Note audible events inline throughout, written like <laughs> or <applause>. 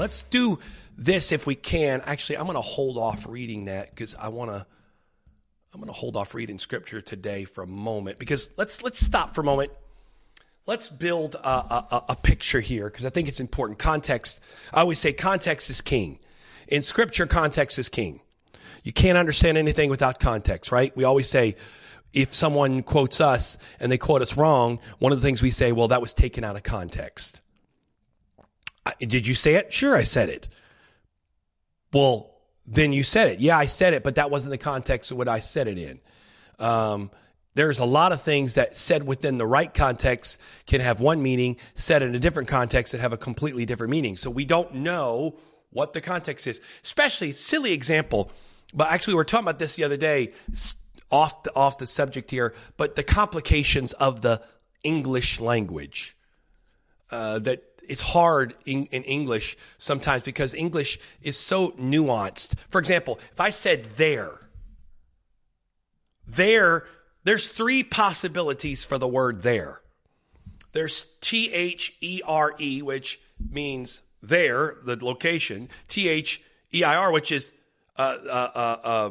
Let's do this if we can. Actually, I'm going to hold off reading that because I want to. I'm going to hold off reading scripture today for a moment because let's let's stop for a moment. Let's build a, a, a picture here because I think it's important. Context. I always say context is king. In scripture, context is king. You can't understand anything without context, right? We always say if someone quotes us and they quote us wrong, one of the things we say, well, that was taken out of context. Did you say it? Sure, I said it. Well, then you said it. Yeah, I said it, but that wasn't the context of what I said it in. Um, there's a lot of things that said within the right context can have one meaning, said in a different context that have a completely different meaning. So we don't know what the context is. Especially silly example, but actually we were talking about this the other day, off the, off the subject here, but the complications of the English language. Uh, that it's hard in, in, English sometimes because English is so nuanced. For example, if I said there, there, there's three possibilities for the word there. There's T H E R E, which means there, the location, T H E I R, which is uh, uh, uh, uh,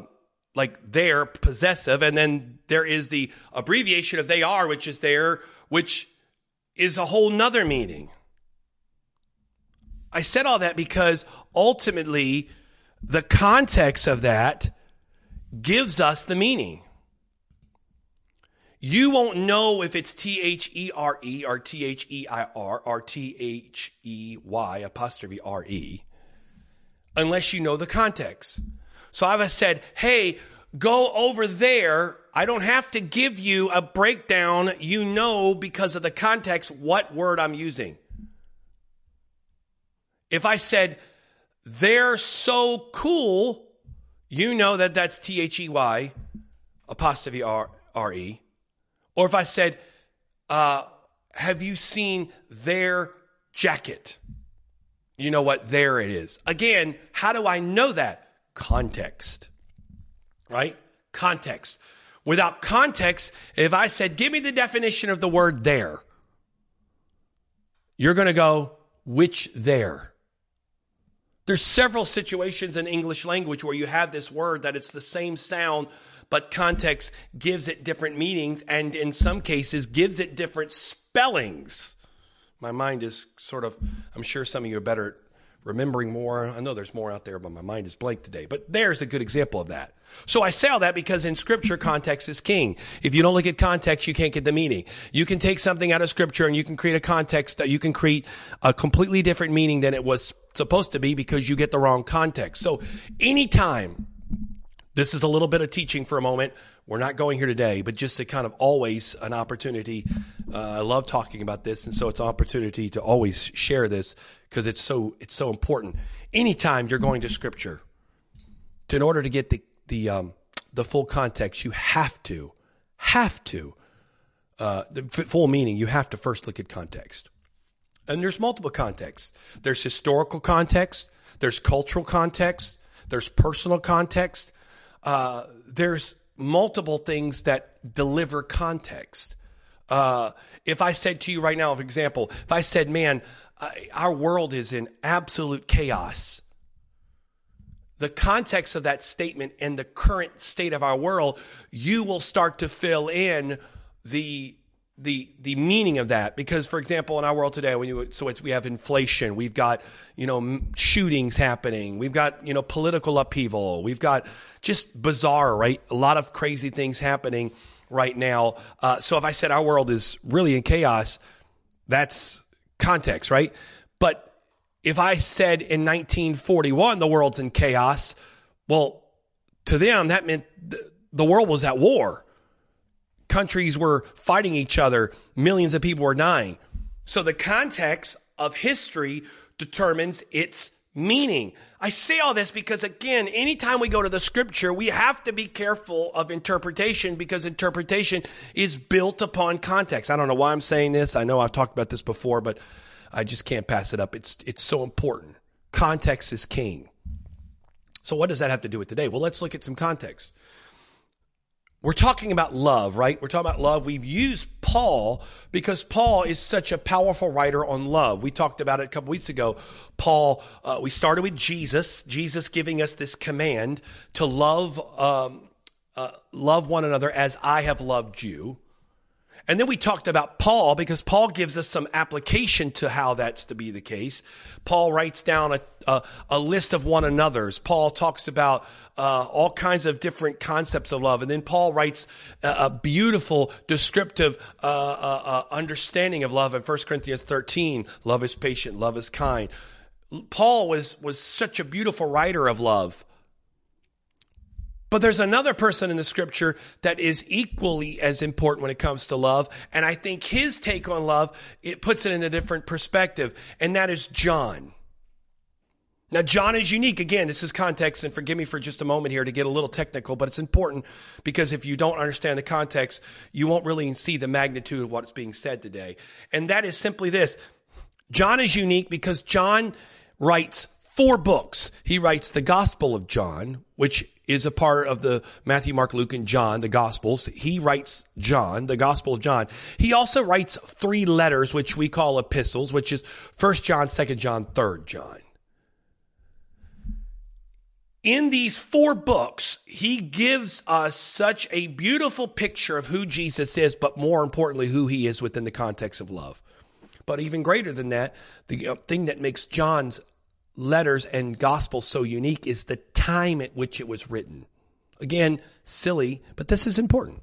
like there, possessive, and then there is the abbreviation of they are, which is there, which is a whole nother meaning. I said all that because ultimately the context of that gives us the meaning. You won't know if it's T H E R E or T H E I R or T H E Y apostrophe R E unless you know the context. So I've said, hey, go over there. I don't have to give you a breakdown. You know, because of the context, what word I'm using. If I said, they're so cool, you know that that's T H E Y apostrophe R R E. Or if I said, uh, have you seen their jacket? You know what? There it is. Again, how do I know that? Context. Right? Context. Without context, if I said, give me the definition of the word there, you're going to go, which there? There's several situations in English language where you have this word that it's the same sound, but context gives it different meanings and in some cases gives it different spellings. My mind is sort of, I'm sure some of you are better remembering more. I know there's more out there, but my mind is blank today. But there's a good example of that. So I say all that because in scripture, context is king. If you don't look at context, you can't get the meaning. You can take something out of scripture and you can create a context, that you can create a completely different meaning than it was supposed to be because you get the wrong context. So anytime, this is a little bit of teaching for a moment. We're not going here today, but just to kind of always an opportunity. Uh, I love talking about this, and so it's an opportunity to always share this because it's so it's so important. Anytime you're going to Scripture, to, in order to get the the um, the full context, you have to have to uh, the full meaning. You have to first look at context. And there's multiple contexts. There's historical context. There's cultural context. There's personal context. Uh, there's multiple things that deliver context. Uh, if I said to you right now, for example, if I said, man, our world is in absolute chaos, the context of that statement and the current state of our world, you will start to fill in the the the meaning of that. Because for example in our world today when you so it's we have inflation we've got you know shootings happening we've got you know political upheaval we've got just bizarre right? A lot of crazy things happening right now. Uh, so if i said our world is really in chaos that's context right? But if i said in 1941 the world's in chaos well to them that meant the world was at war countries were fighting each other, millions of people were dying. So the context of history determines its meaning. I say all this because again, anytime we go to the scripture, we have to be careful of interpretation because interpretation is built upon context. I don't know why I'm saying this. I know I've talked about this before, but I just can't pass it up. It's, it's so important. Context is king. So what does that have to do with today? Well, let's look at some context we're talking about love, right? We're talking about love. We've used Paul because Paul is such a powerful writer on love. We talked about it a couple weeks ago. Paul, uh, we started with Jesus, Jesus giving us this command to love, um, uh, love one another as I have loved you. And then we talked about Paul because Paul gives us some application to how that's to be the case. Paul writes down a, a, a list of one another's. Paul talks about uh, all kinds of different concepts of love. And then Paul writes a, a beautiful descriptive uh, uh, uh understanding of love in 1 Corinthians 13. Love is patient, love is kind. Paul was, was such a beautiful writer of love. But there's another person in the scripture that is equally as important when it comes to love. And I think his take on love, it puts it in a different perspective. And that is John. Now, John is unique. Again, this is context, and forgive me for just a moment here to get a little technical, but it's important because if you don't understand the context, you won't really see the magnitude of what's being said today. And that is simply this. John is unique because John writes four books. He writes the Gospel of John, which is a part of the Matthew, Mark, Luke, and John, the Gospels. He writes John, the Gospel of John. He also writes three letters, which we call epistles, which is First John, Second John, Third John. In these four books, he gives us such a beautiful picture of who Jesus is, but more importantly, who he is within the context of love. But even greater than that, the thing that makes John's letters and gospels so unique is the time at which it was written. Again, silly, but this is important.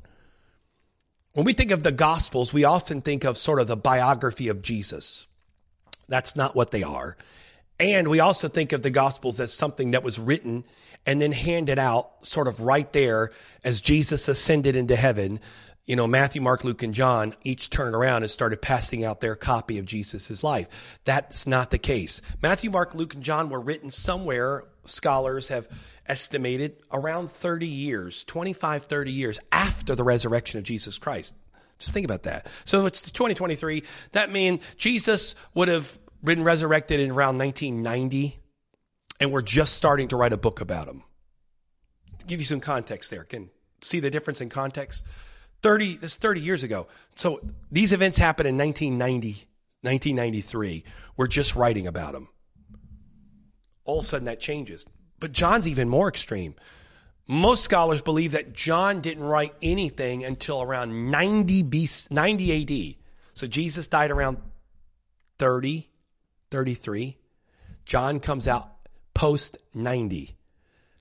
When we think of the gospels, we often think of sort of the biography of Jesus. That's not what they are. And we also think of the gospels as something that was written and then handed out sort of right there as Jesus ascended into heaven you know, Matthew, Mark, Luke, and John each turned around and started passing out their copy of Jesus' life. That's not the case. Matthew, Mark, Luke, and John were written somewhere, scholars have estimated, around 30 years, 25, 30 years after the resurrection of Jesus Christ. Just think about that. So it's 2023. That means Jesus would have been resurrected in around 1990, and we're just starting to write a book about him. give you some context there. Can see the difference in context? 30, this 30 years ago. So these events happened in 1990, 1993. We're just writing about them. All of a sudden that changes. But John's even more extreme. Most scholars believe that John didn't write anything until around 90 BC, 90 AD. So Jesus died around 30, 33. John comes out post 90.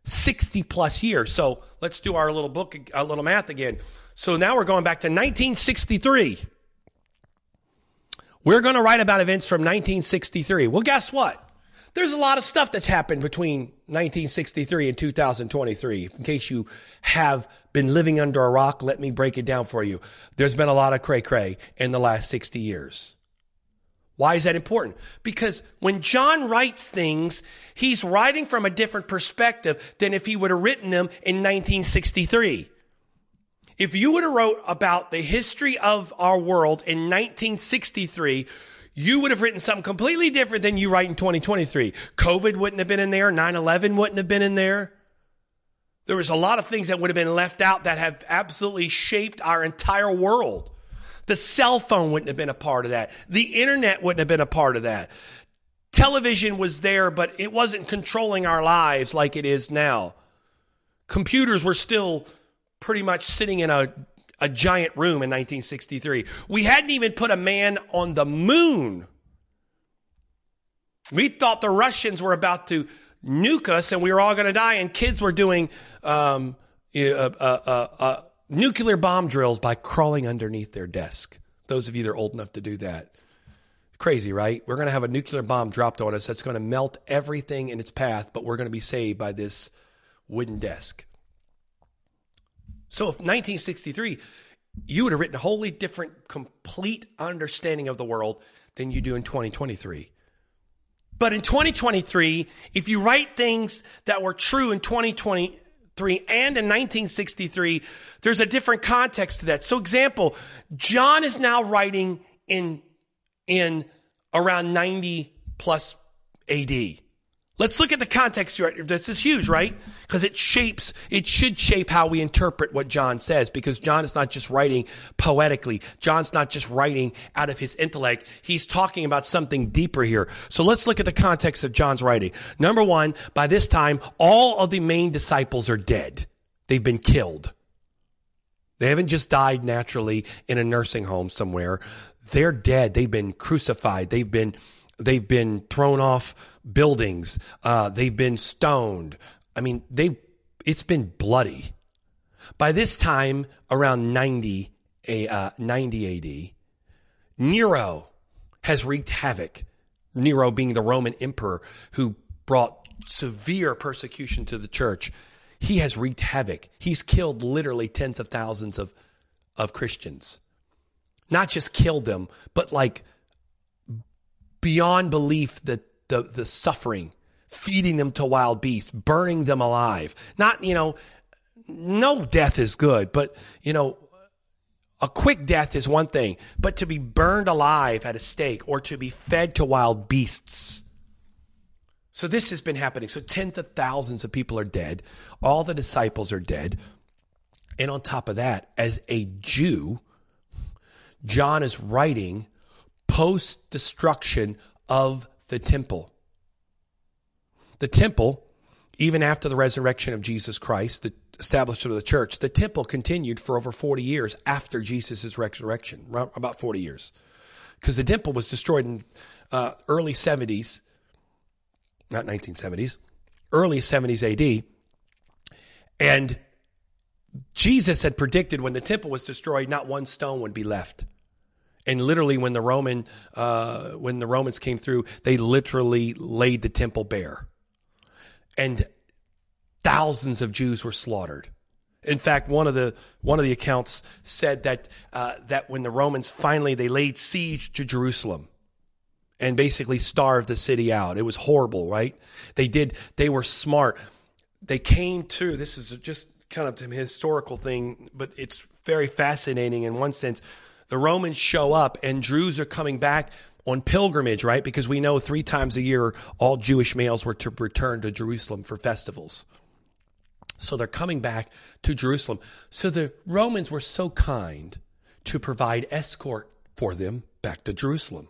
60 plus years. So let's do our little book, a little math again. So now we're going back to 1963. We're going to write about events from 1963. Well, guess what? There's a lot of stuff that's happened between 1963 and 2023. In case you have been living under a rock, let me break it down for you. There's been a lot of cray cray in the last 60 years. Why is that important? Because when John writes things, he's writing from a different perspective than if he would have written them in 1963. If you would have wrote about the history of our world in 1963, you would have written something completely different than you write in 2023. COVID wouldn't have been in there. 9-11 wouldn't have been in there. There was a lot of things that would have been left out that have absolutely shaped our entire world. The cell phone wouldn't have been a part of that. The internet wouldn't have been a part of that. Television was there, but it wasn't controlling our lives like it is now. Computers were still pretty much sitting in a, a giant room in 1963. We hadn't even put a man on the moon. We thought the Russians were about to nuke us and we were all going to die, and kids were doing um, uh, uh, uh, uh, nuclear bomb drills by crawling underneath their desk. Those of you that are old enough to do that. Crazy, right? We're going to have a nuclear bomb dropped on us that's going to melt everything in its path, but we're going to be saved by this wooden desk. So if 1963, you would have written a wholly different, complete understanding of the world than you do in 2023. But in 2023, if you write things that were true in 2023 and in 1963, there's a different context to that. So example, John is now writing in, in around 90 plus AD. Let's look at the context here. This is huge, right? Because it shapes, it should shape how we interpret what John says because John is not just writing poetically. John's not just writing out of his intellect. He's talking about something deeper here. So let's look at the context of John's writing. Number one, by this time, all of the main disciples are dead. They've been killed. They haven't just died naturally in a nursing home somewhere. They're dead. They've been crucified. They've been, they've been thrown off buildings. Uh, they've been stoned. I mean, they it's been bloody. By this time, around 90, uh, 90 AD, Nero has wreaked havoc. Nero being the Roman emperor who brought severe persecution to the church. He has wreaked havoc. He's killed literally tens of thousands of, of Christians. Not just killed them, but like beyond belief that the, the suffering, feeding them to wild beasts, burning them alive. Not, you know, no death is good, but, you know, a quick death is one thing, but to be burned alive at a stake or to be fed to wild beasts. So this has been happening. So tens of thousands of people are dead. All the disciples are dead. And on top of that, as a Jew, John is writing post destruction of the temple. The temple, even after the resurrection of Jesus Christ, the establishment of the church, the temple continued for over 40 years after Jesus' resurrection, about 40 years. Because the temple was destroyed in uh, early 70s, not 1970s, early 70s AD. And Jesus had predicted when the temple was destroyed, not one stone would be left. And literally, when the Roman uh, when the Romans came through, they literally laid the temple bare, and thousands of Jews were slaughtered. In fact, one of the one of the accounts said that uh, that when the Romans finally they laid siege to Jerusalem and basically starved the city out, it was horrible, right? They did. They were smart. They came to. This is just kind of a historical thing, but it's very fascinating in one sense the Romans show up and Jews are coming back on pilgrimage, right? Because we know three times a year all Jewish males were to return to Jerusalem for festivals. So they're coming back to Jerusalem. So the Romans were so kind to provide escort for them back to Jerusalem.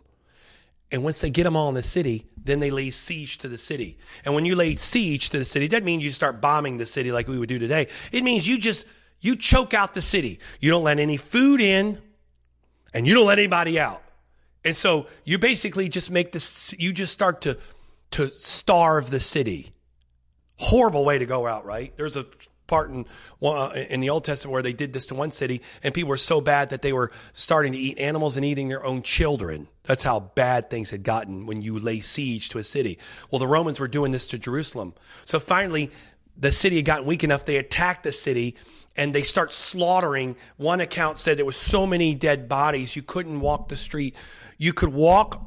And once they get them all in the city, then they lay siege to the city. And when you lay siege to the city, that means you start bombing the city like we would do today. It means you just, you choke out the city. You don't let any food in and you don't let anybody out. And so you basically just make this, you just start to, to starve the city. Horrible way to go out, right? There's a part in, uh, in the Old Testament where they did this to one city and people were so bad that they were starting to eat animals and eating their own children. That's how bad things had gotten when you lay siege to a city. Well, the Romans were doing this to Jerusalem. So finally, the city had gotten weak enough, they attacked the city and they start slaughtering. One account said there was so many dead bodies you couldn't walk the street. You could walk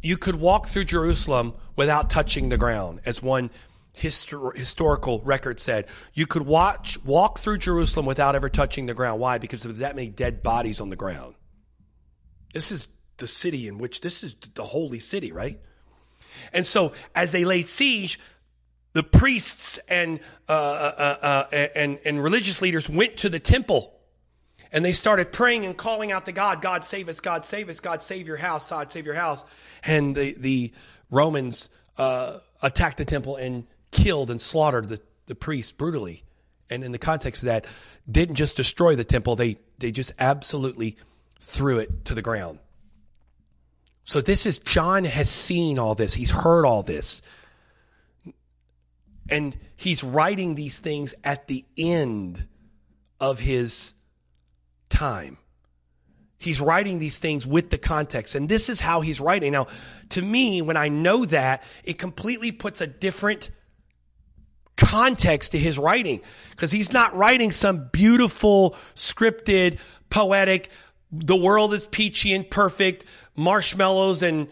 you could walk through Jerusalem without touching the ground, as one histor- historical record said. You could watch walk through Jerusalem without ever touching the ground. Why? Because of that many dead bodies on the ground. This is the city in which this is the holy city, right? And so as they laid siege, the priests and, uh, uh, uh, uh, and, and religious leaders went to the temple and they started praying and calling out to God, God save us, God save us, God save your house, God save your house. And the, the Romans uh, attacked the temple and killed and slaughtered the, the priests brutally. And in the context of that, didn't just destroy the temple, they, they just absolutely threw it to the ground. So this is, John has seen all this. He's heard all this. And he's writing these things at the end of his time. He's writing these things with the context. And this is how he's writing. Now, to me, when I know that, it completely puts a different context to his writing because he's not writing some beautiful, scripted, poetic, the world is peachy and perfect, marshmallows and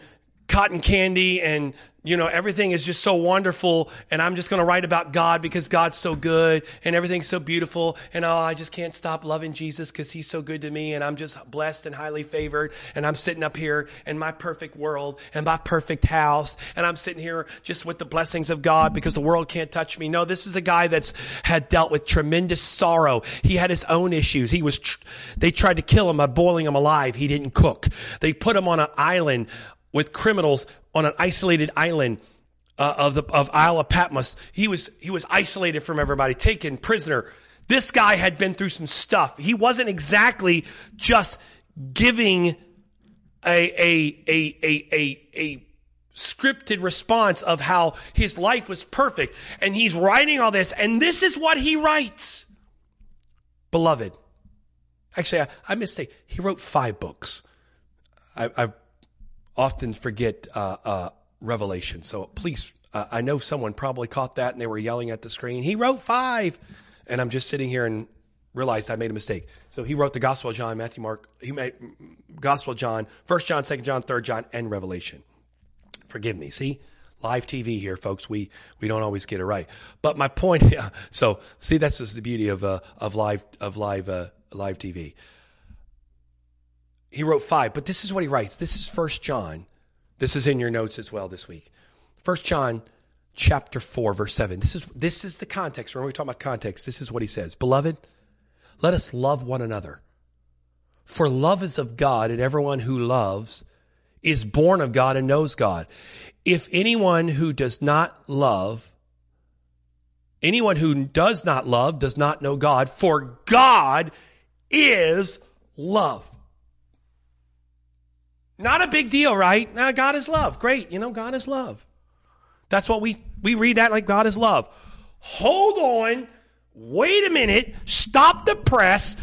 cotton candy and you know, everything is just so wonderful and I'm just going to write about God because God's so good and everything's so beautiful and oh, I just can't stop loving Jesus because he's so good to me and I'm just blessed and highly favored and I'm sitting up here in my perfect world and my perfect house and I'm sitting here just with the blessings of God because the world can't touch me. No, this is a guy that's had dealt with tremendous sorrow. He had his own issues. He was, tr- they tried to kill him by boiling him alive. He didn't cook. They put him on an island with criminals on an isolated island uh, of the of Isle of Patmos. He was he was isolated from everybody, taken prisoner. This guy had been through some stuff. He wasn't exactly just giving a a a a a, a scripted response of how his life was perfect and he's writing all this and this is what he writes beloved actually i, I mistake he wrote five books I, have often forget uh, uh, Revelation. So please, uh, I know someone probably caught that and they were yelling at the screen. He wrote five, and I'm just sitting here and realized I made a mistake. So he wrote the Gospel of John, Matthew, Mark. He made Gospel of John, First John, Second John, Third John, and Revelation. Forgive me. See, live TV here, folks. We we don't always get it right. But my point. Yeah, <laughs> so see, that's just the beauty of uh, of live of live uh, live TV he wrote five, but this is what he writes. This is First John. This is in your notes as well this week. First John chapter 4 verse 7 this is this is the context. When we talk about context. This is what he says. Beloved let us love one another. For love is of god and everyone who loves is born of god and knows god. If anyone who does not love anyone who does not love does not know god for god is love not a big deal, right? Now, God is love. Great. You know, God is love. That's what we, we read that like God is love. Hold on. Wait a minute. Stop the press.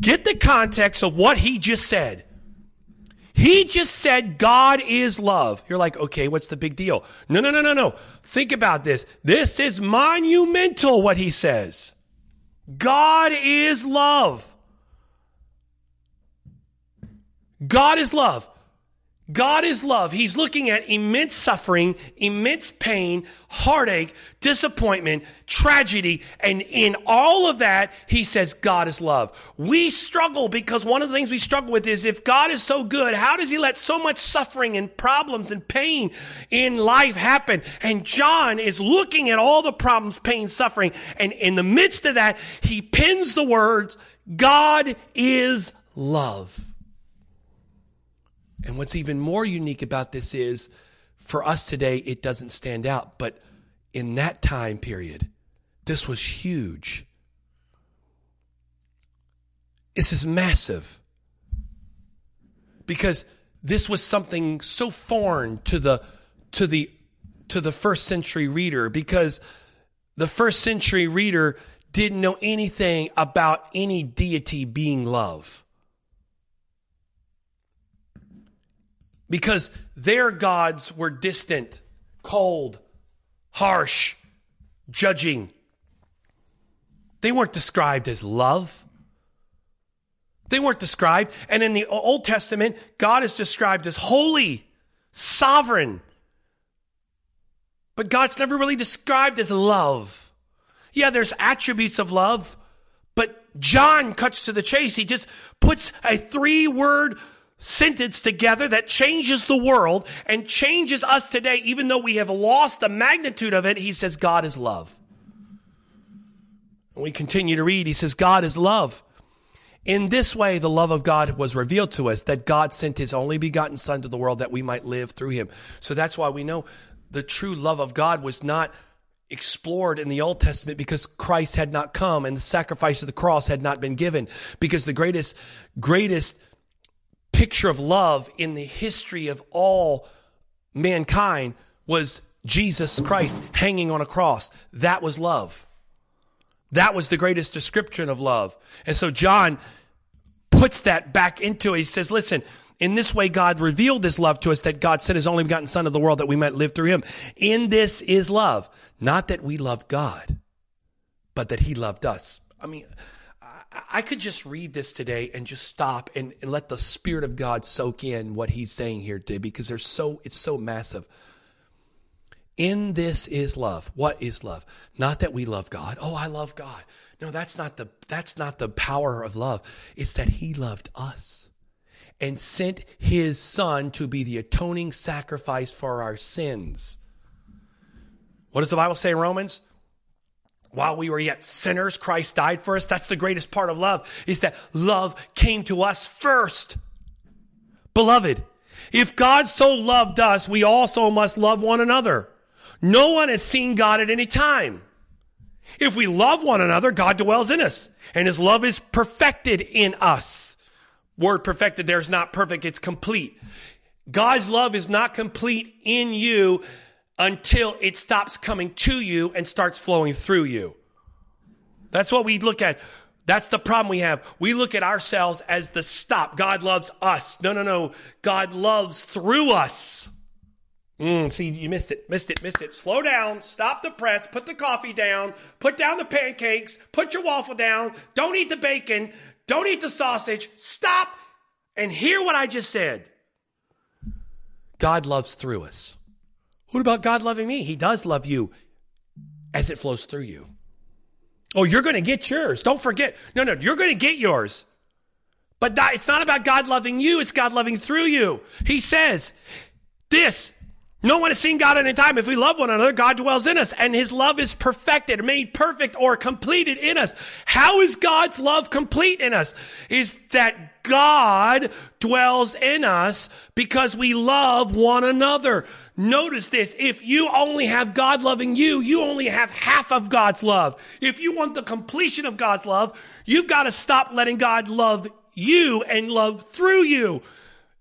Get the context of what he just said. He just said God is love. You're like, okay, what's the big deal? No, no, no, no, no. Think about this. This is monumental what he says. God is love. God is love. God is love. He's looking at immense suffering, immense pain, heartache, disappointment, tragedy. And in all of that, he says God is love. We struggle because one of the things we struggle with is if God is so good, how does he let so much suffering and problems and pain in life happen? And John is looking at all the problems, pain, suffering. And in the midst of that, he pins the words, God is love. And what's even more unique about this is for us today, it doesn't stand out. But in that time period, this was huge. This is massive. Because this was something so foreign to the to the to the first century reader because the first century reader didn't know anything about any deity being love. Because their gods were distant, cold, harsh, judging. They weren't described as love. They weren't described. And in the Old Testament, God is described as holy, sovereign. But God's never really described as love. Yeah, there's attributes of love, but John cuts to the chase. He just puts a three word sentence together that changes the world and changes us today, even though we have lost the magnitude of it. He says, God is love. And we continue to read, he says, God is love. In this way, the love of God was revealed to us that God sent his only begotten son to the world that we might live through him. So that's why we know the true love of God was not explored in the Old Testament because Christ had not come and the sacrifice of the cross had not been given because the greatest, greatest picture of love in the history of all mankind was Jesus Christ hanging on a cross. That was love. That was the greatest description of love. And so John puts that back into it. He says, listen, in this way, God revealed his love to us that God sent his only begotten son of the world that we might live through him. In this is love. Not that we love God, but that he loved us. I mean, I could just read this today and just stop and, let the Spirit of God soak in what He's saying here today because there's so it's so massive. In this is love. What is love? Not that we love God. Oh, I love God. No, that's not the that's not the power of love. It's that He loved us and sent His Son to be the atoning sacrifice for our sins. What does the Bible say in Romans? While we were yet sinners, Christ died for us. That's the greatest part of love is that love came to us first. Beloved, if God so loved us, we also must love one another. No one has seen God at any time. If we love one another, God dwells in us and his love is perfected in us. Word perfected there is not perfect, it's complete. God's love is not complete in you until it stops coming to you and starts flowing through you. That's what we look at. That's the problem we have. We look at ourselves as the stop. God loves us. No, no, no. God loves through us. Mm, see, you missed it, missed it, missed it. Slow down, stop the press, put the coffee down, put down the pancakes, put your waffle down, don't eat the bacon, don't eat the sausage, stop and hear what I just said. God loves through us. What about God loving me? He does love you as it flows through you. Oh, you're going to get yours. Don't forget. No, no, you're going to get yours. But it's not about God loving you, it's God loving through you. He says, This, no one has seen God at any time. If we love one another, God dwells in us, and his love is perfected, made perfect, or completed in us. How is God's love complete in us? Is that God dwells in us because we love one another. Notice this. If you only have God loving you, you only have half of God's love. If you want the completion of God's love, you've got to stop letting God love you and love through you.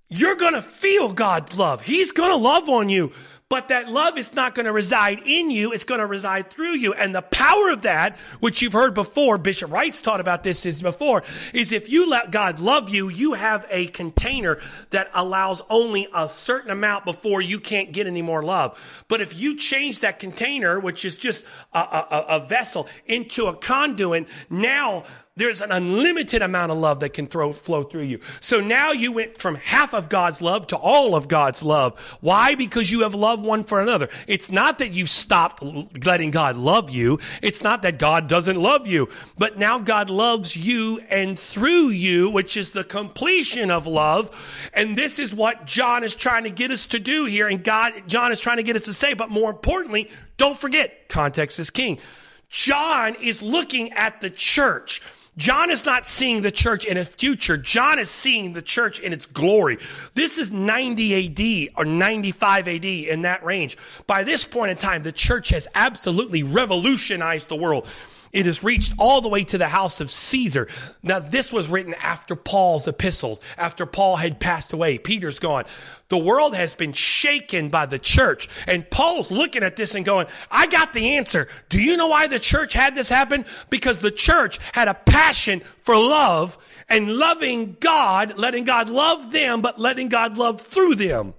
You're going to feel God's love. He's going to love on you. But that love is not going to reside in you. It's going to reside through you. And the power of that, which you've heard before, Bishop Wright's taught about this is before, is if you let God love you, you have a container that allows only a certain amount before you can't get any more love. But if you change that container, which is just a, a, a vessel, into a conduit, now there's an unlimited amount of love that can throw, flow through you. So now you went from half of God's love to all of God's love. Why? Because you have loved one for another. It's not that you've stopped letting God love you. It's not that God doesn't love you, but now God loves you and through you, which is the completion of love. And this is what John is trying to get us to do here. And God, John is trying to get us to say, but more importantly, don't forget, context is king. John is looking at the church. John is not seeing the church in a future. John is seeing the church in its glory. This is 90 AD or 95 AD in that range. By this point in time, the church has absolutely revolutionized the world. It has reached all the way to the house of Caesar. Now, this was written after Paul's epistles, after Paul had passed away. Peter's gone. The world has been shaken by the church. And Paul's looking at this and going, I got the answer. Do you know why the church had this happen? Because the church had a passion for love and loving God, letting God love them, but letting God love through them.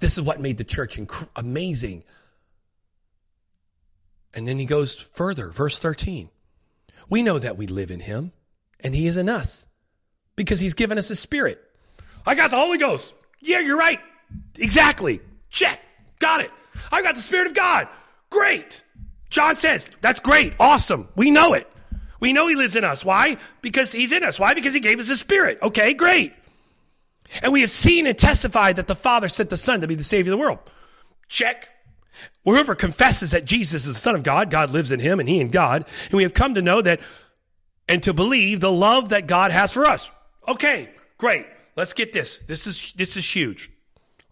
This is what made the church inc- amazing. And then he goes further, verse 13. We know that we live in him and he is in us because he's given us a spirit. I got the Holy Ghost. Yeah, you're right. Exactly. Check. Got it. I got the Spirit of God. Great. John says, that's great. Awesome. We know it. We know he lives in us. Why? Because he's in us. Why? Because he gave us a spirit. Okay, great. And we have seen and testified that the Father sent the Son to be the Savior of the world. Check. Whoever confesses that Jesus is the Son of God, God lives in him and he in God. And we have come to know that and to believe the love that God has for us. Okay, great. Let's get this. This is, this is huge.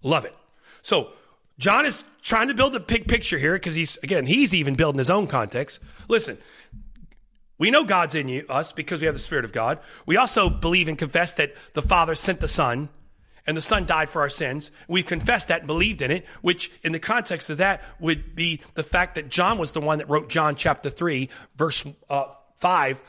Love it. So John is trying to build a big picture here because he's, again, he's even building his own context. Listen, we know God's in you, us because we have the Spirit of God. We also believe and confess that the Father sent the Son and the Son died for our sins. We've confessed that and believed in it, which in the context of that would be the fact that John was the one that wrote John chapter 3, verse uh, 5,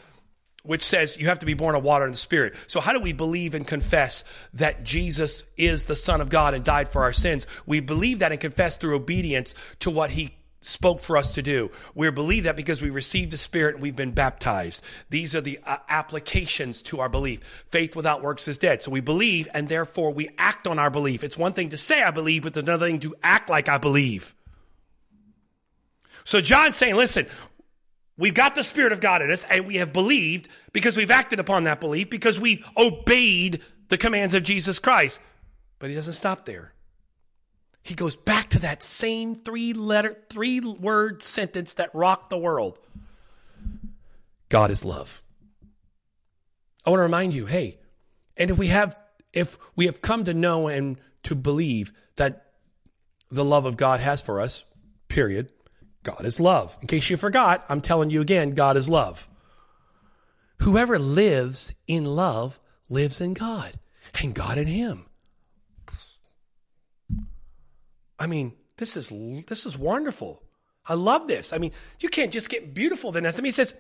which says you have to be born of water and the Spirit. So, how do we believe and confess that Jesus is the Son of God and died for our sins? We believe that and confess through obedience to what He spoke for us to do. We believe that because we received the Spirit and we've been baptized. These are the uh, applications to our belief. Faith without works is dead. So we believe and therefore we act on our belief. It's one thing to say I believe, but another thing to act like I believe. So John's saying, listen, we've got the Spirit of God in us and we have believed because we've acted upon that belief, because we've obeyed the commands of Jesus Christ. But he doesn't stop there. He goes back to that same three letter, three word sentence that rocked the world God is love. I want to remind you hey, and if we have, if we have come to know and to believe that the love of God has for us, period, God is love. In case you forgot, I'm telling you again, God is love. Whoever lives in love lives in God and God in him. I mean, this is this is wonderful. I love this. I mean, you can't just get beautiful Then mean, says,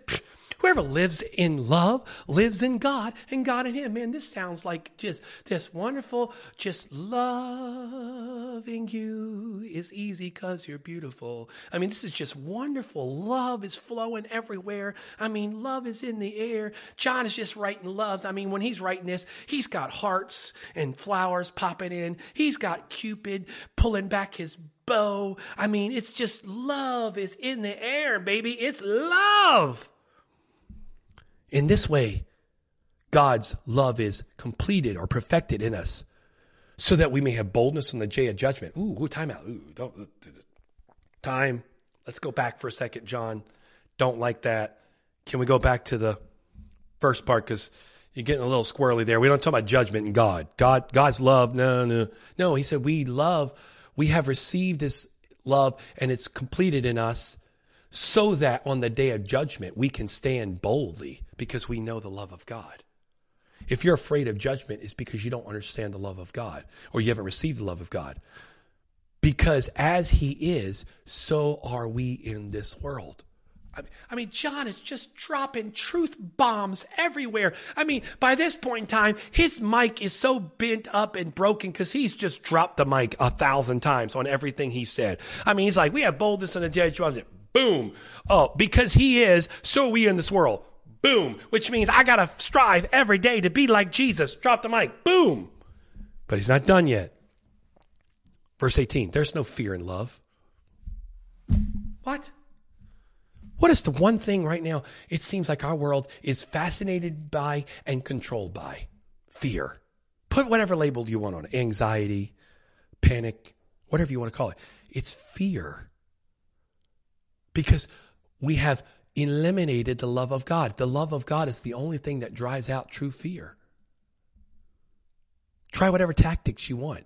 whoever lives in love lives in God and God in him. Man, this sounds like just this wonderful, just loving you is easy because you're beautiful. I mean, this is just wonderful. Love is flowing everywhere. I mean, love is in the air. John is just writing loves. I mean, when he's writing this, he's got hearts and flowers popping in. He's got Cupid pulling back his bow. I mean, it's just love is in the air, baby. It's love. In this way, God's love is completed or perfected in us so that we may have boldness on the day of judgment. Ooh, ooh time out. Ooh, don't, time. Let's go back for a second, John. Don't like that. Can we go back to the first part? Because you're getting a little squirrely there. We don't talk about judgment and God. God, God's love. No, no, no. He said we love we have received this love and it's completed in us so that on the day of judgment we can stand boldly because we know the love of God. If you're afraid of judgment, it's because you don't understand the love of God or you haven't received the love of God. Because as He is, so are we in this world. I mean, John is just dropping truth bombs everywhere. I mean, by this point in time, his mic is so bent up and broken because he's just dropped the mic a thousand times on everything he said. I mean, he's like, we have boldness in the judge. Boom. Oh, because he is, so are we in this world. Boom. Which means I got to strive every day to be like Jesus. Drop the mic. Boom. But he's not done yet. Verse 18 there's no fear in love. What? What is the one thing right now it seems like our world is fascinated by and controlled by? Fear. Put whatever label you want on it anxiety, panic, whatever you want to call it. It's fear. Because we have eliminated the love of God. The love of God is the only thing that drives out true fear. Try whatever tactics you want.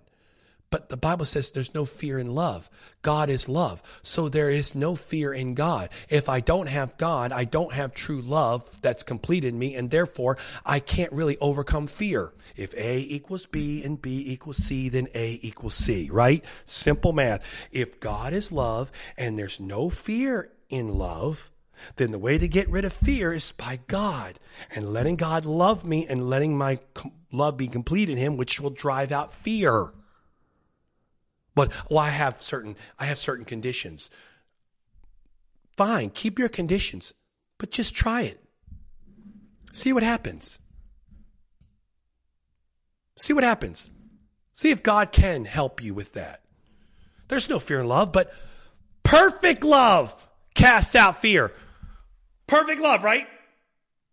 But the Bible says there's no fear in love. God is love. So there is no fear in God. If I don't have God, I don't have true love that's completed in me, and therefore I can't really overcome fear. If A equals B and B equals C, then A equals C, right? Simple math. If God is love and there's no fear in love, then the way to get rid of fear is by God and letting God love me and letting my love be complete in Him, which will drive out fear. But well, I have certain I have certain conditions. Fine, keep your conditions, but just try it. See what happens. See what happens. See if God can help you with that. There's no fear in love, but perfect love casts out fear. Perfect love, right?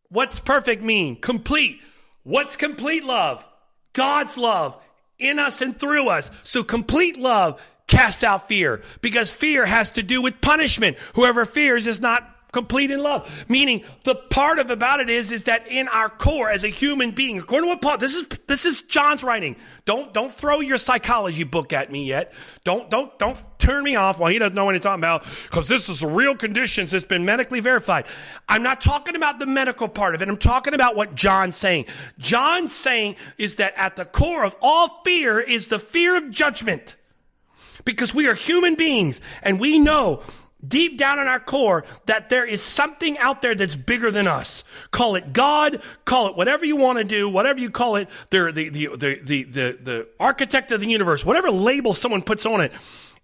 What's perfect mean? Complete. What's complete love? God's love in us and through us. So complete love casts out fear because fear has to do with punishment. Whoever fears is not complete in love. Meaning the part of about it is, is that in our core as a human being, according to what Paul, this is, this is John's writing. Don't, don't throw your psychology book at me yet. Don't, don't, don't turn me off while he doesn't know what he's talking about because this is real conditions that's been medically verified. I'm not talking about the medical part of it. I'm talking about what John's saying. John's saying is that at the core of all fear is the fear of judgment because we are human beings and we know deep down in our core that there is something out there that's bigger than us. Call it God, call it whatever you want to do, whatever you call it, the, the, the, the, the, the, the architect of the universe, whatever label someone puts on it.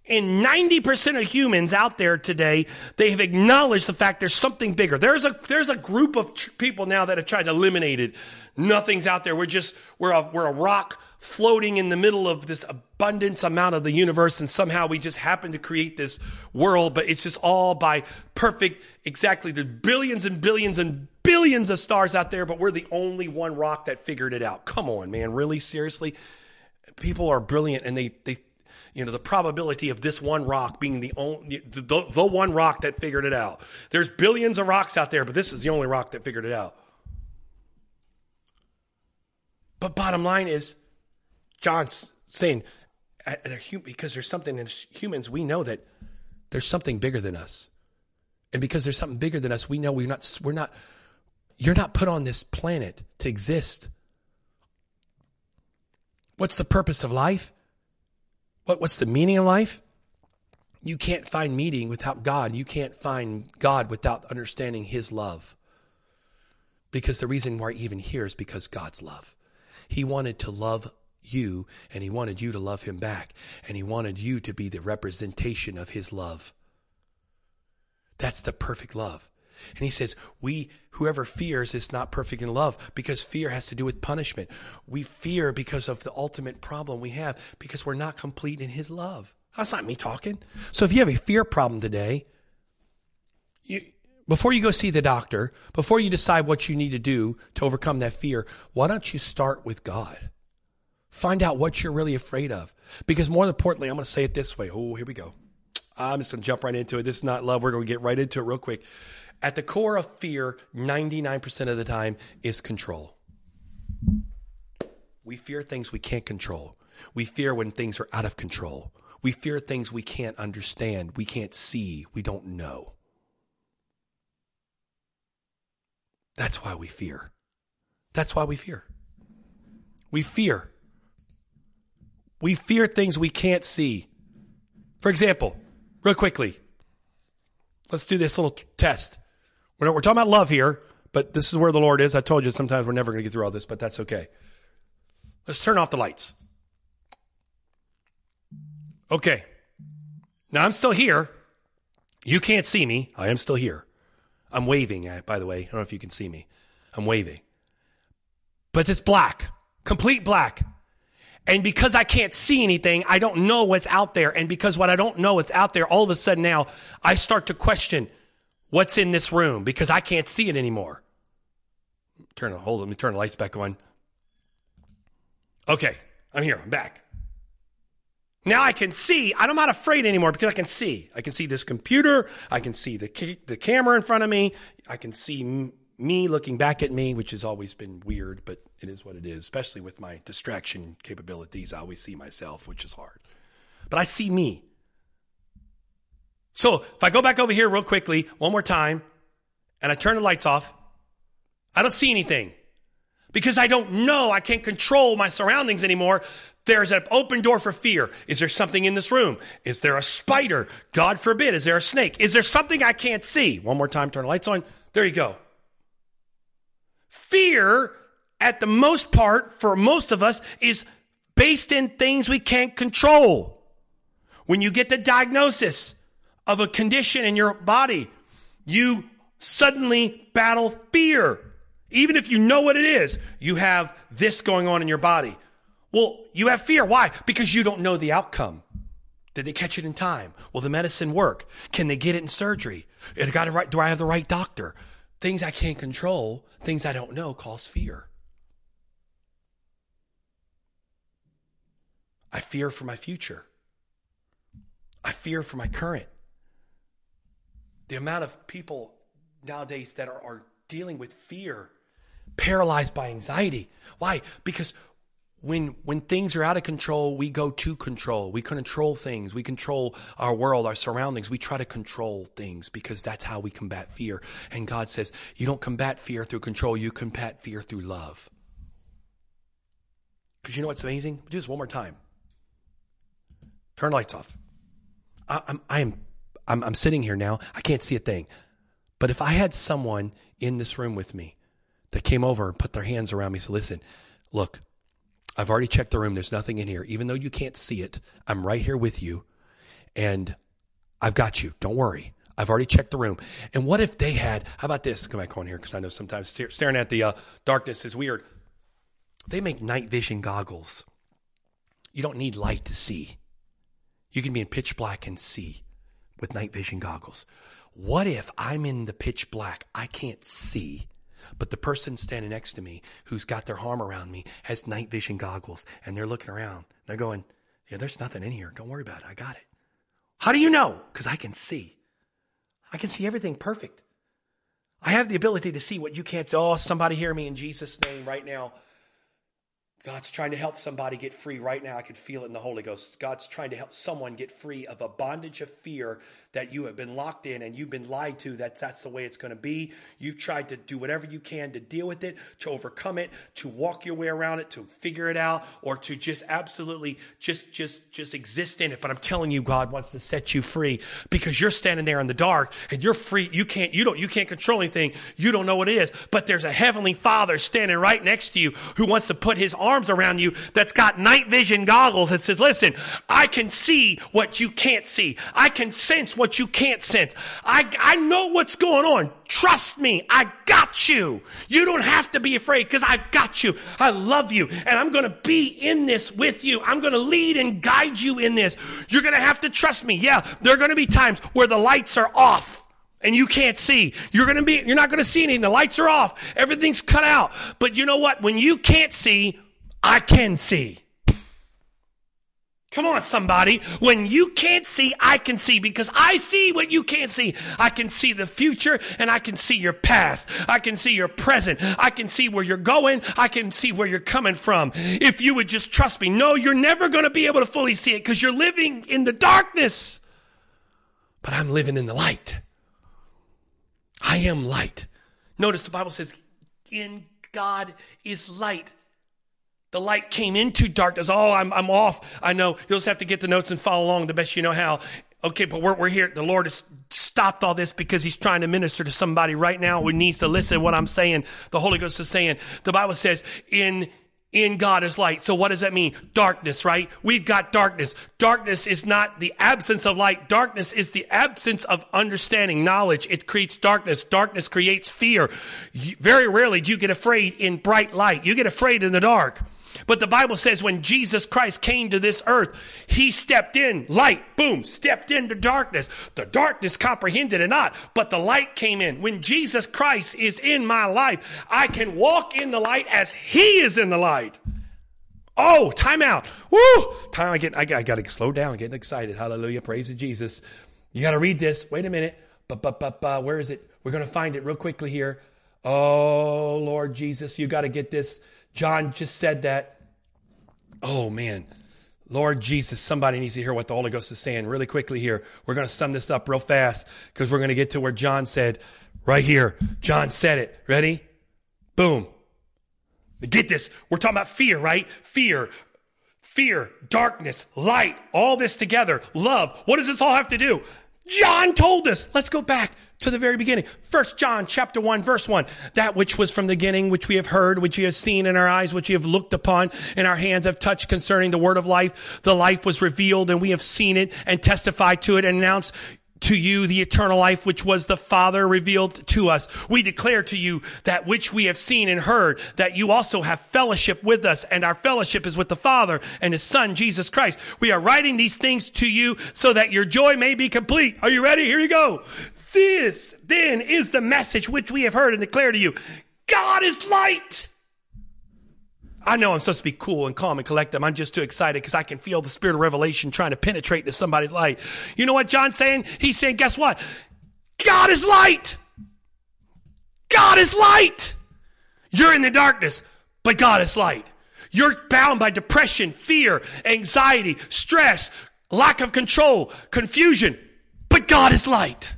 And 90% of humans out there today, they have acknowledged the fact there's something bigger. There's a, there's a group of tr- people now that have tried to eliminate it. Nothing's out there. We're just, we're a, we're a rock floating in the middle of this abundance amount of the universe. And somehow we just happen to create this world, but it's just all by perfect, exactly. There's billions and billions and billions of stars out there, but we're the only one rock that figured it out. Come on, man. Really? Seriously? People are brilliant and they, they, you know, the probability of this one rock being the only, the, the one rock that figured it out. There's billions of rocks out there, but this is the only rock that figured it out. But bottom line is, John's saying, uh, because there's something in humans, we know that there's something bigger than us. And because there's something bigger than us, we know we're not, we're not, you're not put on this planet to exist. What's the purpose of life? What, what's the meaning of life? You can't find meaning without God. You can't find God without understanding His love. Because the reason why even here is because God's love. He wanted to love you and He wanted you to love Him back. And He wanted you to be the representation of His love. That's the perfect love. And he says, we, whoever fears is not perfect in love because fear has to do with punishment. We fear because of the ultimate problem we have because we're not complete in his love. That's not me talking. So if you have a fear problem today, you, before you go see the doctor, before you decide what you need to do to overcome that fear, why don't you start with God? Find out what you're really afraid of. Because more importantly, I'm going to say it this way. Oh, here we go. I'm just going to jump right into it. This is not love. We're going to get right into it real quick. At the core of fear, 99% of the time, is control. We fear things we can't control. We fear when things are out of control. We fear things we can't understand, we can't see, we don't know. That's why we fear. That's why we fear. We fear. We fear things we can't see. For example, real quickly, let's do this little test. We're, not, we're talking about love here, but this is where the Lord is. I told you sometimes we're never going to get through all this, but that's okay. Let's turn off the lights. Okay. Now I'm still here. You can't see me. I am still here. I'm waving, uh, by the way. I don't know if you can see me. I'm waving. But it's black, complete black. And because I can't see anything, I don't know what's out there. And because what I don't know what's out there, all of a sudden now I start to question what's in this room because I can't see it anymore. Turn hold. Let me turn the lights back on. Okay, I'm here. I'm back. Now I can see. I'm not afraid anymore because I can see. I can see this computer. I can see the the camera in front of me. I can see me looking back at me, which has always been weird, but it is what it is. Especially with my distraction capabilities, I always see myself, which is hard. But I see me. So if I go back over here real quickly, one more time, and I turn the lights off, I don't see anything because I don't know. I can't control my surroundings anymore. There's an open door for fear. Is there something in this room? Is there a spider? God forbid. Is there a snake? Is there something I can't see? One more time, turn the lights on. There you go. Fear, at the most part, for most of us, is based in things we can't control. When you get the diagnosis, of a condition in your body, you suddenly battle fear. Even if you know what it is, you have this going on in your body. Well, you have fear. Why? Because you don't know the outcome. Did they catch it in time? Will the medicine work? Can they get it in surgery? Do I have the right doctor? Things I can't control, things I don't know cause fear. I fear for my future. I fear for my current the amount of people nowadays that are, are dealing with fear, paralyzed by anxiety. Why? Because when when things are out of control, we go to control. We control things. We control our world, our surroundings. We try to control things because that's how we combat fear. And God says, you don't combat fear through control, you combat fear through love. Because you know what's amazing? Do this one more time. Turn lights off. I, I'm am I'm, I'm sitting here now. I can't see a thing. But if I had someone in this room with me that came over and put their hands around me said, listen, look, I've already checked the room. There's nothing in here. Even though you can't see it, I'm right here with you. and I've got you. Don't worry. I've already checked the room. And what if they had, how about this? Come back on here because I know sometimes staring at the uh, darkness is weird. They make night vision goggles. You don't need light to see. You can be in pitch black and see with night vision goggles. What if I'm in the pitch black? I can't see, but the person standing next to me who's got their arm around me has night vision goggles and they're looking around. They're going, Yeah, there's nothing in here. Don't worry about it. I got it. How do you know? Because I can see. I can see everything perfect. I have the ability to see what you can't. Oh, somebody hear me in Jesus' name right now. God's trying to help somebody get free right now. I can feel it in the Holy Ghost. God's trying to help someone get free of a bondage of fear that you have been locked in and you've been lied to that that's the way it's going to be. You've tried to do whatever you can to deal with it, to overcome it, to walk your way around it, to figure it out, or to just absolutely just just just exist in it. But I'm telling you, God wants to set you free because you're standing there in the dark and you're free. You can't you don't you can't control anything. You don't know what it is. But there's a heavenly Father standing right next to you who wants to put his arms around you that's got night vision goggles that says, listen, I can see what you can't see. I can sense what you can't sense. I, I know what's going on. Trust me. I got you. You don't have to be afraid because I've got you. I love you and I'm going to be in this with you. I'm going to lead and guide you in this. You're going to have to trust me. Yeah, there are going to be times where the lights are off and you can't see. You're going to be, you're not going to see anything. The lights are off. Everything's cut out. But you know what? When you can't see, I can see. Come on, somebody. When you can't see, I can see because I see what you can't see. I can see the future and I can see your past. I can see your present. I can see where you're going. I can see where you're coming from. If you would just trust me. No, you're never going to be able to fully see it because you're living in the darkness. But I'm living in the light. I am light. Notice the Bible says, in God is light. The light came into darkness. Oh, I'm, I'm off. I know. You'll just have to get the notes and follow along the best you know how. Okay, but we're, we're here. The Lord has stopped all this because He's trying to minister to somebody right now who needs to listen to what I'm saying. The Holy Ghost is saying, the Bible says, in in God is light. So what does that mean? Darkness, right? We've got darkness. Darkness is not the absence of light. Darkness is the absence of understanding, knowledge. It creates darkness. Darkness creates fear. Very rarely do you get afraid in bright light. You get afraid in the dark. But the Bible says when Jesus Christ came to this earth, he stepped in, light, boom, stepped into darkness. The darkness comprehended it not, but the light came in. When Jesus Christ is in my life, I can walk in the light as he is in the light. Oh, time out. Woo! Time I get, I, I got to slow down, getting excited. Hallelujah. Praise to Jesus. You got to read this. Wait a minute. But, but, but, but, where is it? We're to find it real quickly here. Oh, Lord Jesus, you got to get this. John just said that. Oh, man. Lord Jesus, somebody needs to hear what the Holy Ghost is saying really quickly here. We're going to sum this up real fast because we're going to get to where John said, right here. John said it. Ready? Boom. Get this. We're talking about fear, right? Fear. Fear, darkness, light, all this together, love. What does this all have to do? John told us. Let's go back to the very beginning. First John chapter 1 verse 1. That which was from the beginning, which we have heard, which we have seen in our eyes, which we have looked upon, and our hands have touched concerning the word of life. The life was revealed and we have seen it and testified to it and announced to you the eternal life which was the Father revealed to us. We declare to you that which we have seen and heard, that you also have fellowship with us, and our fellowship is with the Father and His Son, Jesus Christ. We are writing these things to you so that your joy may be complete. Are you ready? Here you go. This then is the message which we have heard and declare to you. God is light. I know I'm supposed to be cool and calm and collected. I'm just too excited because I can feel the spirit of revelation trying to penetrate into somebody's life. You know what John's saying? He's saying, guess what? God is light. God is light. You're in the darkness, but God is light. You're bound by depression, fear, anxiety, stress, lack of control, confusion, but God is light.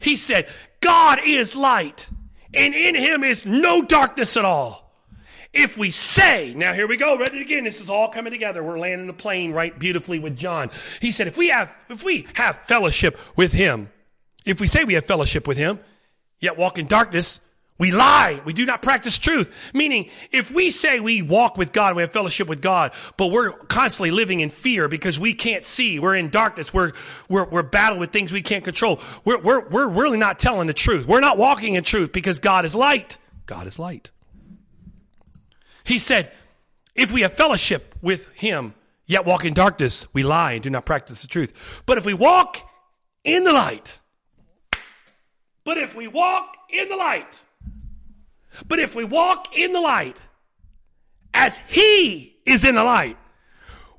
He said, God is light, and in him is no darkness at all. If we say, now here we go, read it again. This is all coming together. We're landing the plane right beautifully with John. He said, if we have, if we have fellowship with him, if we say we have fellowship with him, yet walk in darkness, We lie. We do not practice truth. Meaning, if we say we walk with God, we have fellowship with God, but we're constantly living in fear because we can't see, we're in darkness, we're, we're, we're battling with things we can't control. We're, we're, we're really not telling the truth. We're not walking in truth because God is light. God is light. He said, if we have fellowship with Him, yet walk in darkness, we lie and do not practice the truth. But if we walk in the light, but if we walk in the light, but if we walk in the light as He is in the light,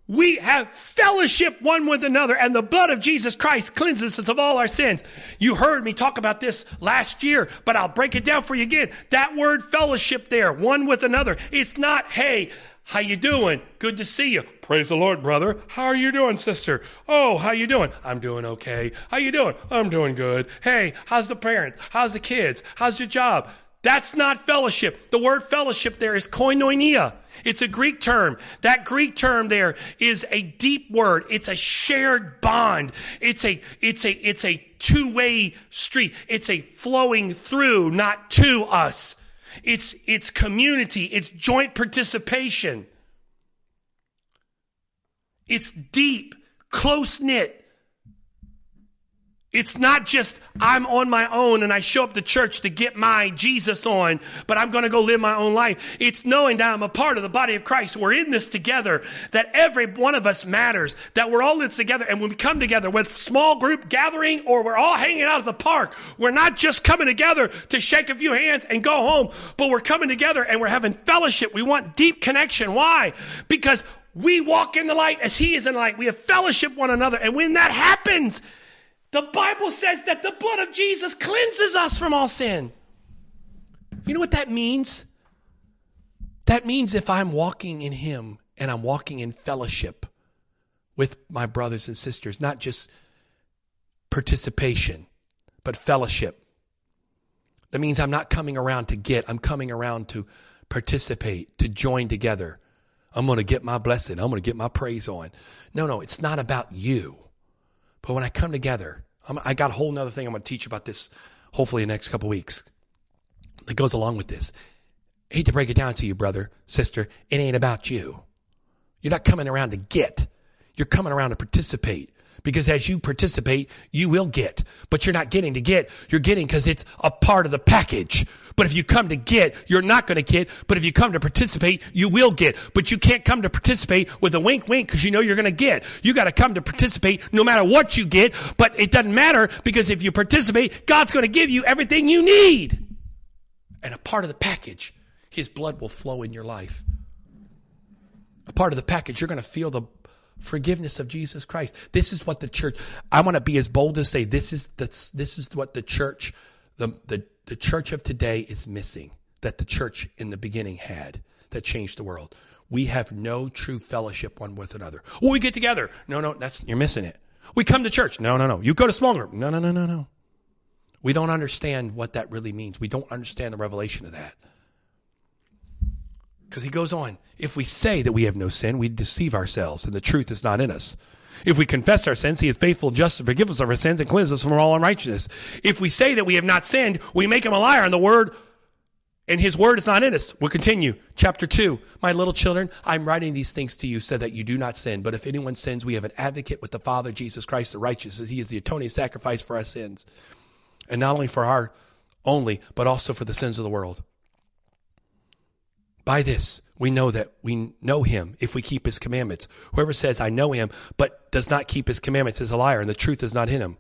we have fellowship one with another, and the blood of Jesus Christ cleanses us of all our sins. You heard me talk about this last year, but I'll break it down for you again. That word fellowship there, one with another, it's not, hey, how you doing? Good to see you. Praise the Lord, brother. How are you doing, sister? Oh, how you doing? I'm doing okay. How you doing? I'm doing good. Hey, how's the parents? How's the kids? How's your job? That's not fellowship. The word fellowship there is koinonia. It's a Greek term. That Greek term there is a deep word. It's a shared bond. It's a, it's a, it's a two-way street. It's a flowing through, not to us. It's, it's community. It's joint participation. It's deep, close knit. It's not just I'm on my own and I show up to church to get my Jesus on, but I'm going to go live my own life. It's knowing that I'm a part of the body of Christ. We're in this together, that every one of us matters, that we're all in this together. And when we come together with small group gathering or we're all hanging out at the park, we're not just coming together to shake a few hands and go home, but we're coming together and we're having fellowship. We want deep connection. Why? Because we walk in the light as he is in the light. We have fellowship one another. And when that happens, the Bible says that the blood of Jesus cleanses us from all sin. You know what that means? That means if I'm walking in Him and I'm walking in fellowship with my brothers and sisters, not just participation, but fellowship. That means I'm not coming around to get, I'm coming around to participate, to join together. I'm going to get my blessing. I'm going to get my praise on. No, no, it's not about you. But when I come together, I'm, i got a whole nother thing I'm going to teach about this, hopefully in the next couple weeks that goes along with this. I hate to break it down to you, brother, sister. It ain't about you. You're not coming around to get. You're coming around to participate. Because as you participate, you will get. But you're not getting to get. You're getting because it's a part of the package. But if you come to get, you're not going to get. But if you come to participate, you will get. But you can't come to participate with a wink wink because you know you're going to get. You got to come to participate no matter what you get. But it doesn't matter because if you participate, God's going to give you everything you need. And a part of the package, His blood will flow in your life. A part of the package, you're going to feel the forgiveness of Jesus Christ. This is what the church, I want to be as bold as say this is, the, this is what the church, the, the, the church of today is missing that the church in the beginning had that changed the world. We have no true fellowship one with another. Well, we get together. No, no, that's, you're missing it. We come to church. No, no, no. You go to small group. No, no, no, no, no. We don't understand what that really means. We don't understand the revelation of that. Because he goes on, if we say that we have no sin, we deceive ourselves and the truth is not in us. If we confess our sins, he is faithful just to forgive us of our sins and cleanse us from all unrighteousness. If we say that we have not sinned, we make him a liar and the word and his word is not in us. We'll continue. Chapter 2. My little children, I'm writing these things to you so that you do not sin. But if anyone sins, we have an advocate with the Father, Jesus Christ the righteous, as he is the atoning sacrifice for our sins. And not only for our only, but also for the sins of the world. By this, we know that we know him if we keep his commandments. Whoever says, I know him, but does not keep his commandments is a liar, and the truth is not in him.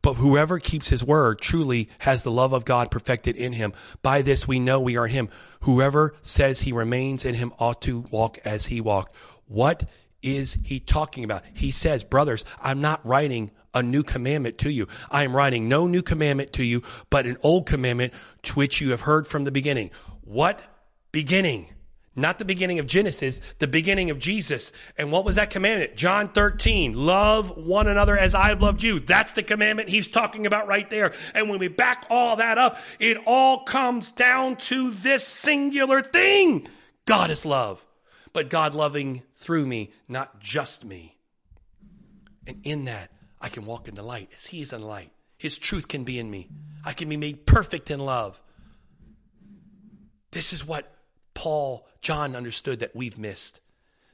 But whoever keeps his word truly has the love of God perfected in him. By this we know we are in him. Whoever says he remains in him ought to walk as he walked. What is he talking about? He says, brothers, I'm not writing a new commandment to you. I am writing no new commandment to you, but an old commandment to which you have heard from the beginning. What beginning. Not the beginning of Genesis, the beginning of Jesus. And what was that commandment? John 13, love one another as I have loved you. That's the commandment he's talking about right there. And when we back all that up, it all comes down to this singular thing. God is love, but God loving through me, not just me. And in that, I can walk in the light as he is in the light. His truth can be in me. I can be made perfect in love. This is what Paul, John understood that we've missed.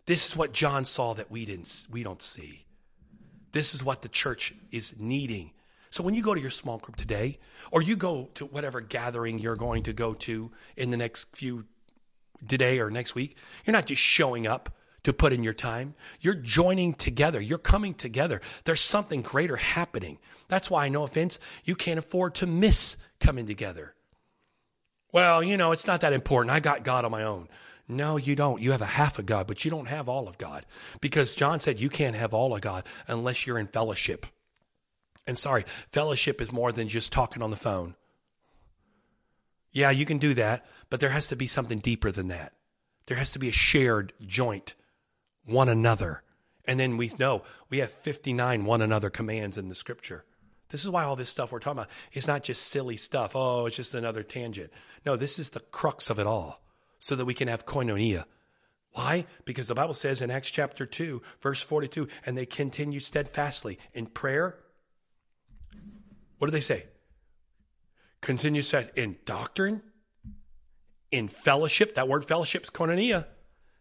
This is what John saw that we didn't we don't see. This is what the church is needing. So when you go to your small group today or you go to whatever gathering you're going to go to in the next few today or next week, you're not just showing up to put in your time. You're joining together. You're coming together. There's something greater happening. That's why, no offense, you can't afford to miss coming together. Well, you know, it's not that important. I got God on my own. No, you don't. You have a half of God, but you don't have all of God. Because John said you can't have all of God unless you're in fellowship. And sorry, fellowship is more than just talking on the phone. Yeah, you can do that, but there has to be something deeper than that. There has to be a shared joint one another. And then we know we have 59 one another commands in the scripture. This is why all this stuff we're talking about is not just silly stuff. Oh, it's just another tangent. No, this is the crux of it all so that we can have koinonia. Why? Because the Bible says in Acts chapter 2, verse 42, and they continued steadfastly in prayer. What do they say? Continue said in doctrine, in fellowship. That word fellowship is koinonia.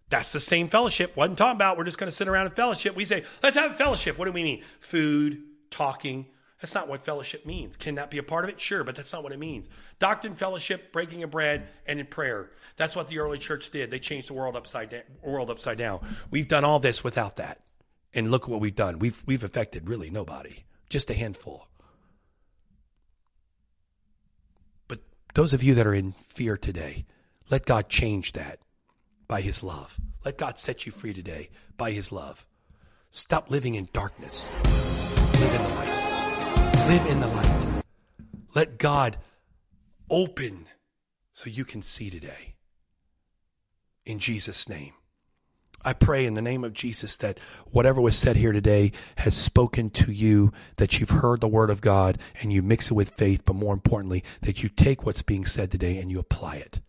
That's the same fellowship. Wasn't talking about we're just going to sit around and fellowship. We say, let's have fellowship. What do we mean? Food, talking. That's not what fellowship means. Can that be a part of it? Sure, but that's not what it means. Doctrine, fellowship, breaking of bread, and in prayer. That's what the early church did. They changed the world upside down. World upside down. We've done all this without that, and look at what we've done. We've we've affected really nobody, just a handful. But those of you that are in fear today, let God change that by his love. Let God set you free today by his love. Stop living in darkness. Live in light. Live in the light. Let God open so you can see today. In Jesus' name. I pray in the name of Jesus that whatever was said here today has spoken to you, that you've heard the word of God and you mix it with faith, but more importantly, that you take what's being said today and you apply it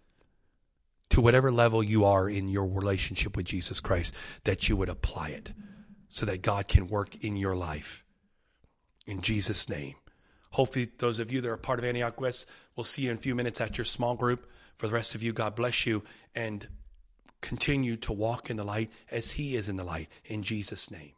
to whatever level you are in your relationship with Jesus Christ, that you would apply it so that God can work in your life. In Jesus' name. Hopefully, those of you that are part of Antioch West, we'll see you in a few minutes at your small group. For the rest of you, God bless you and continue to walk in the light as He is in the light. In Jesus' name.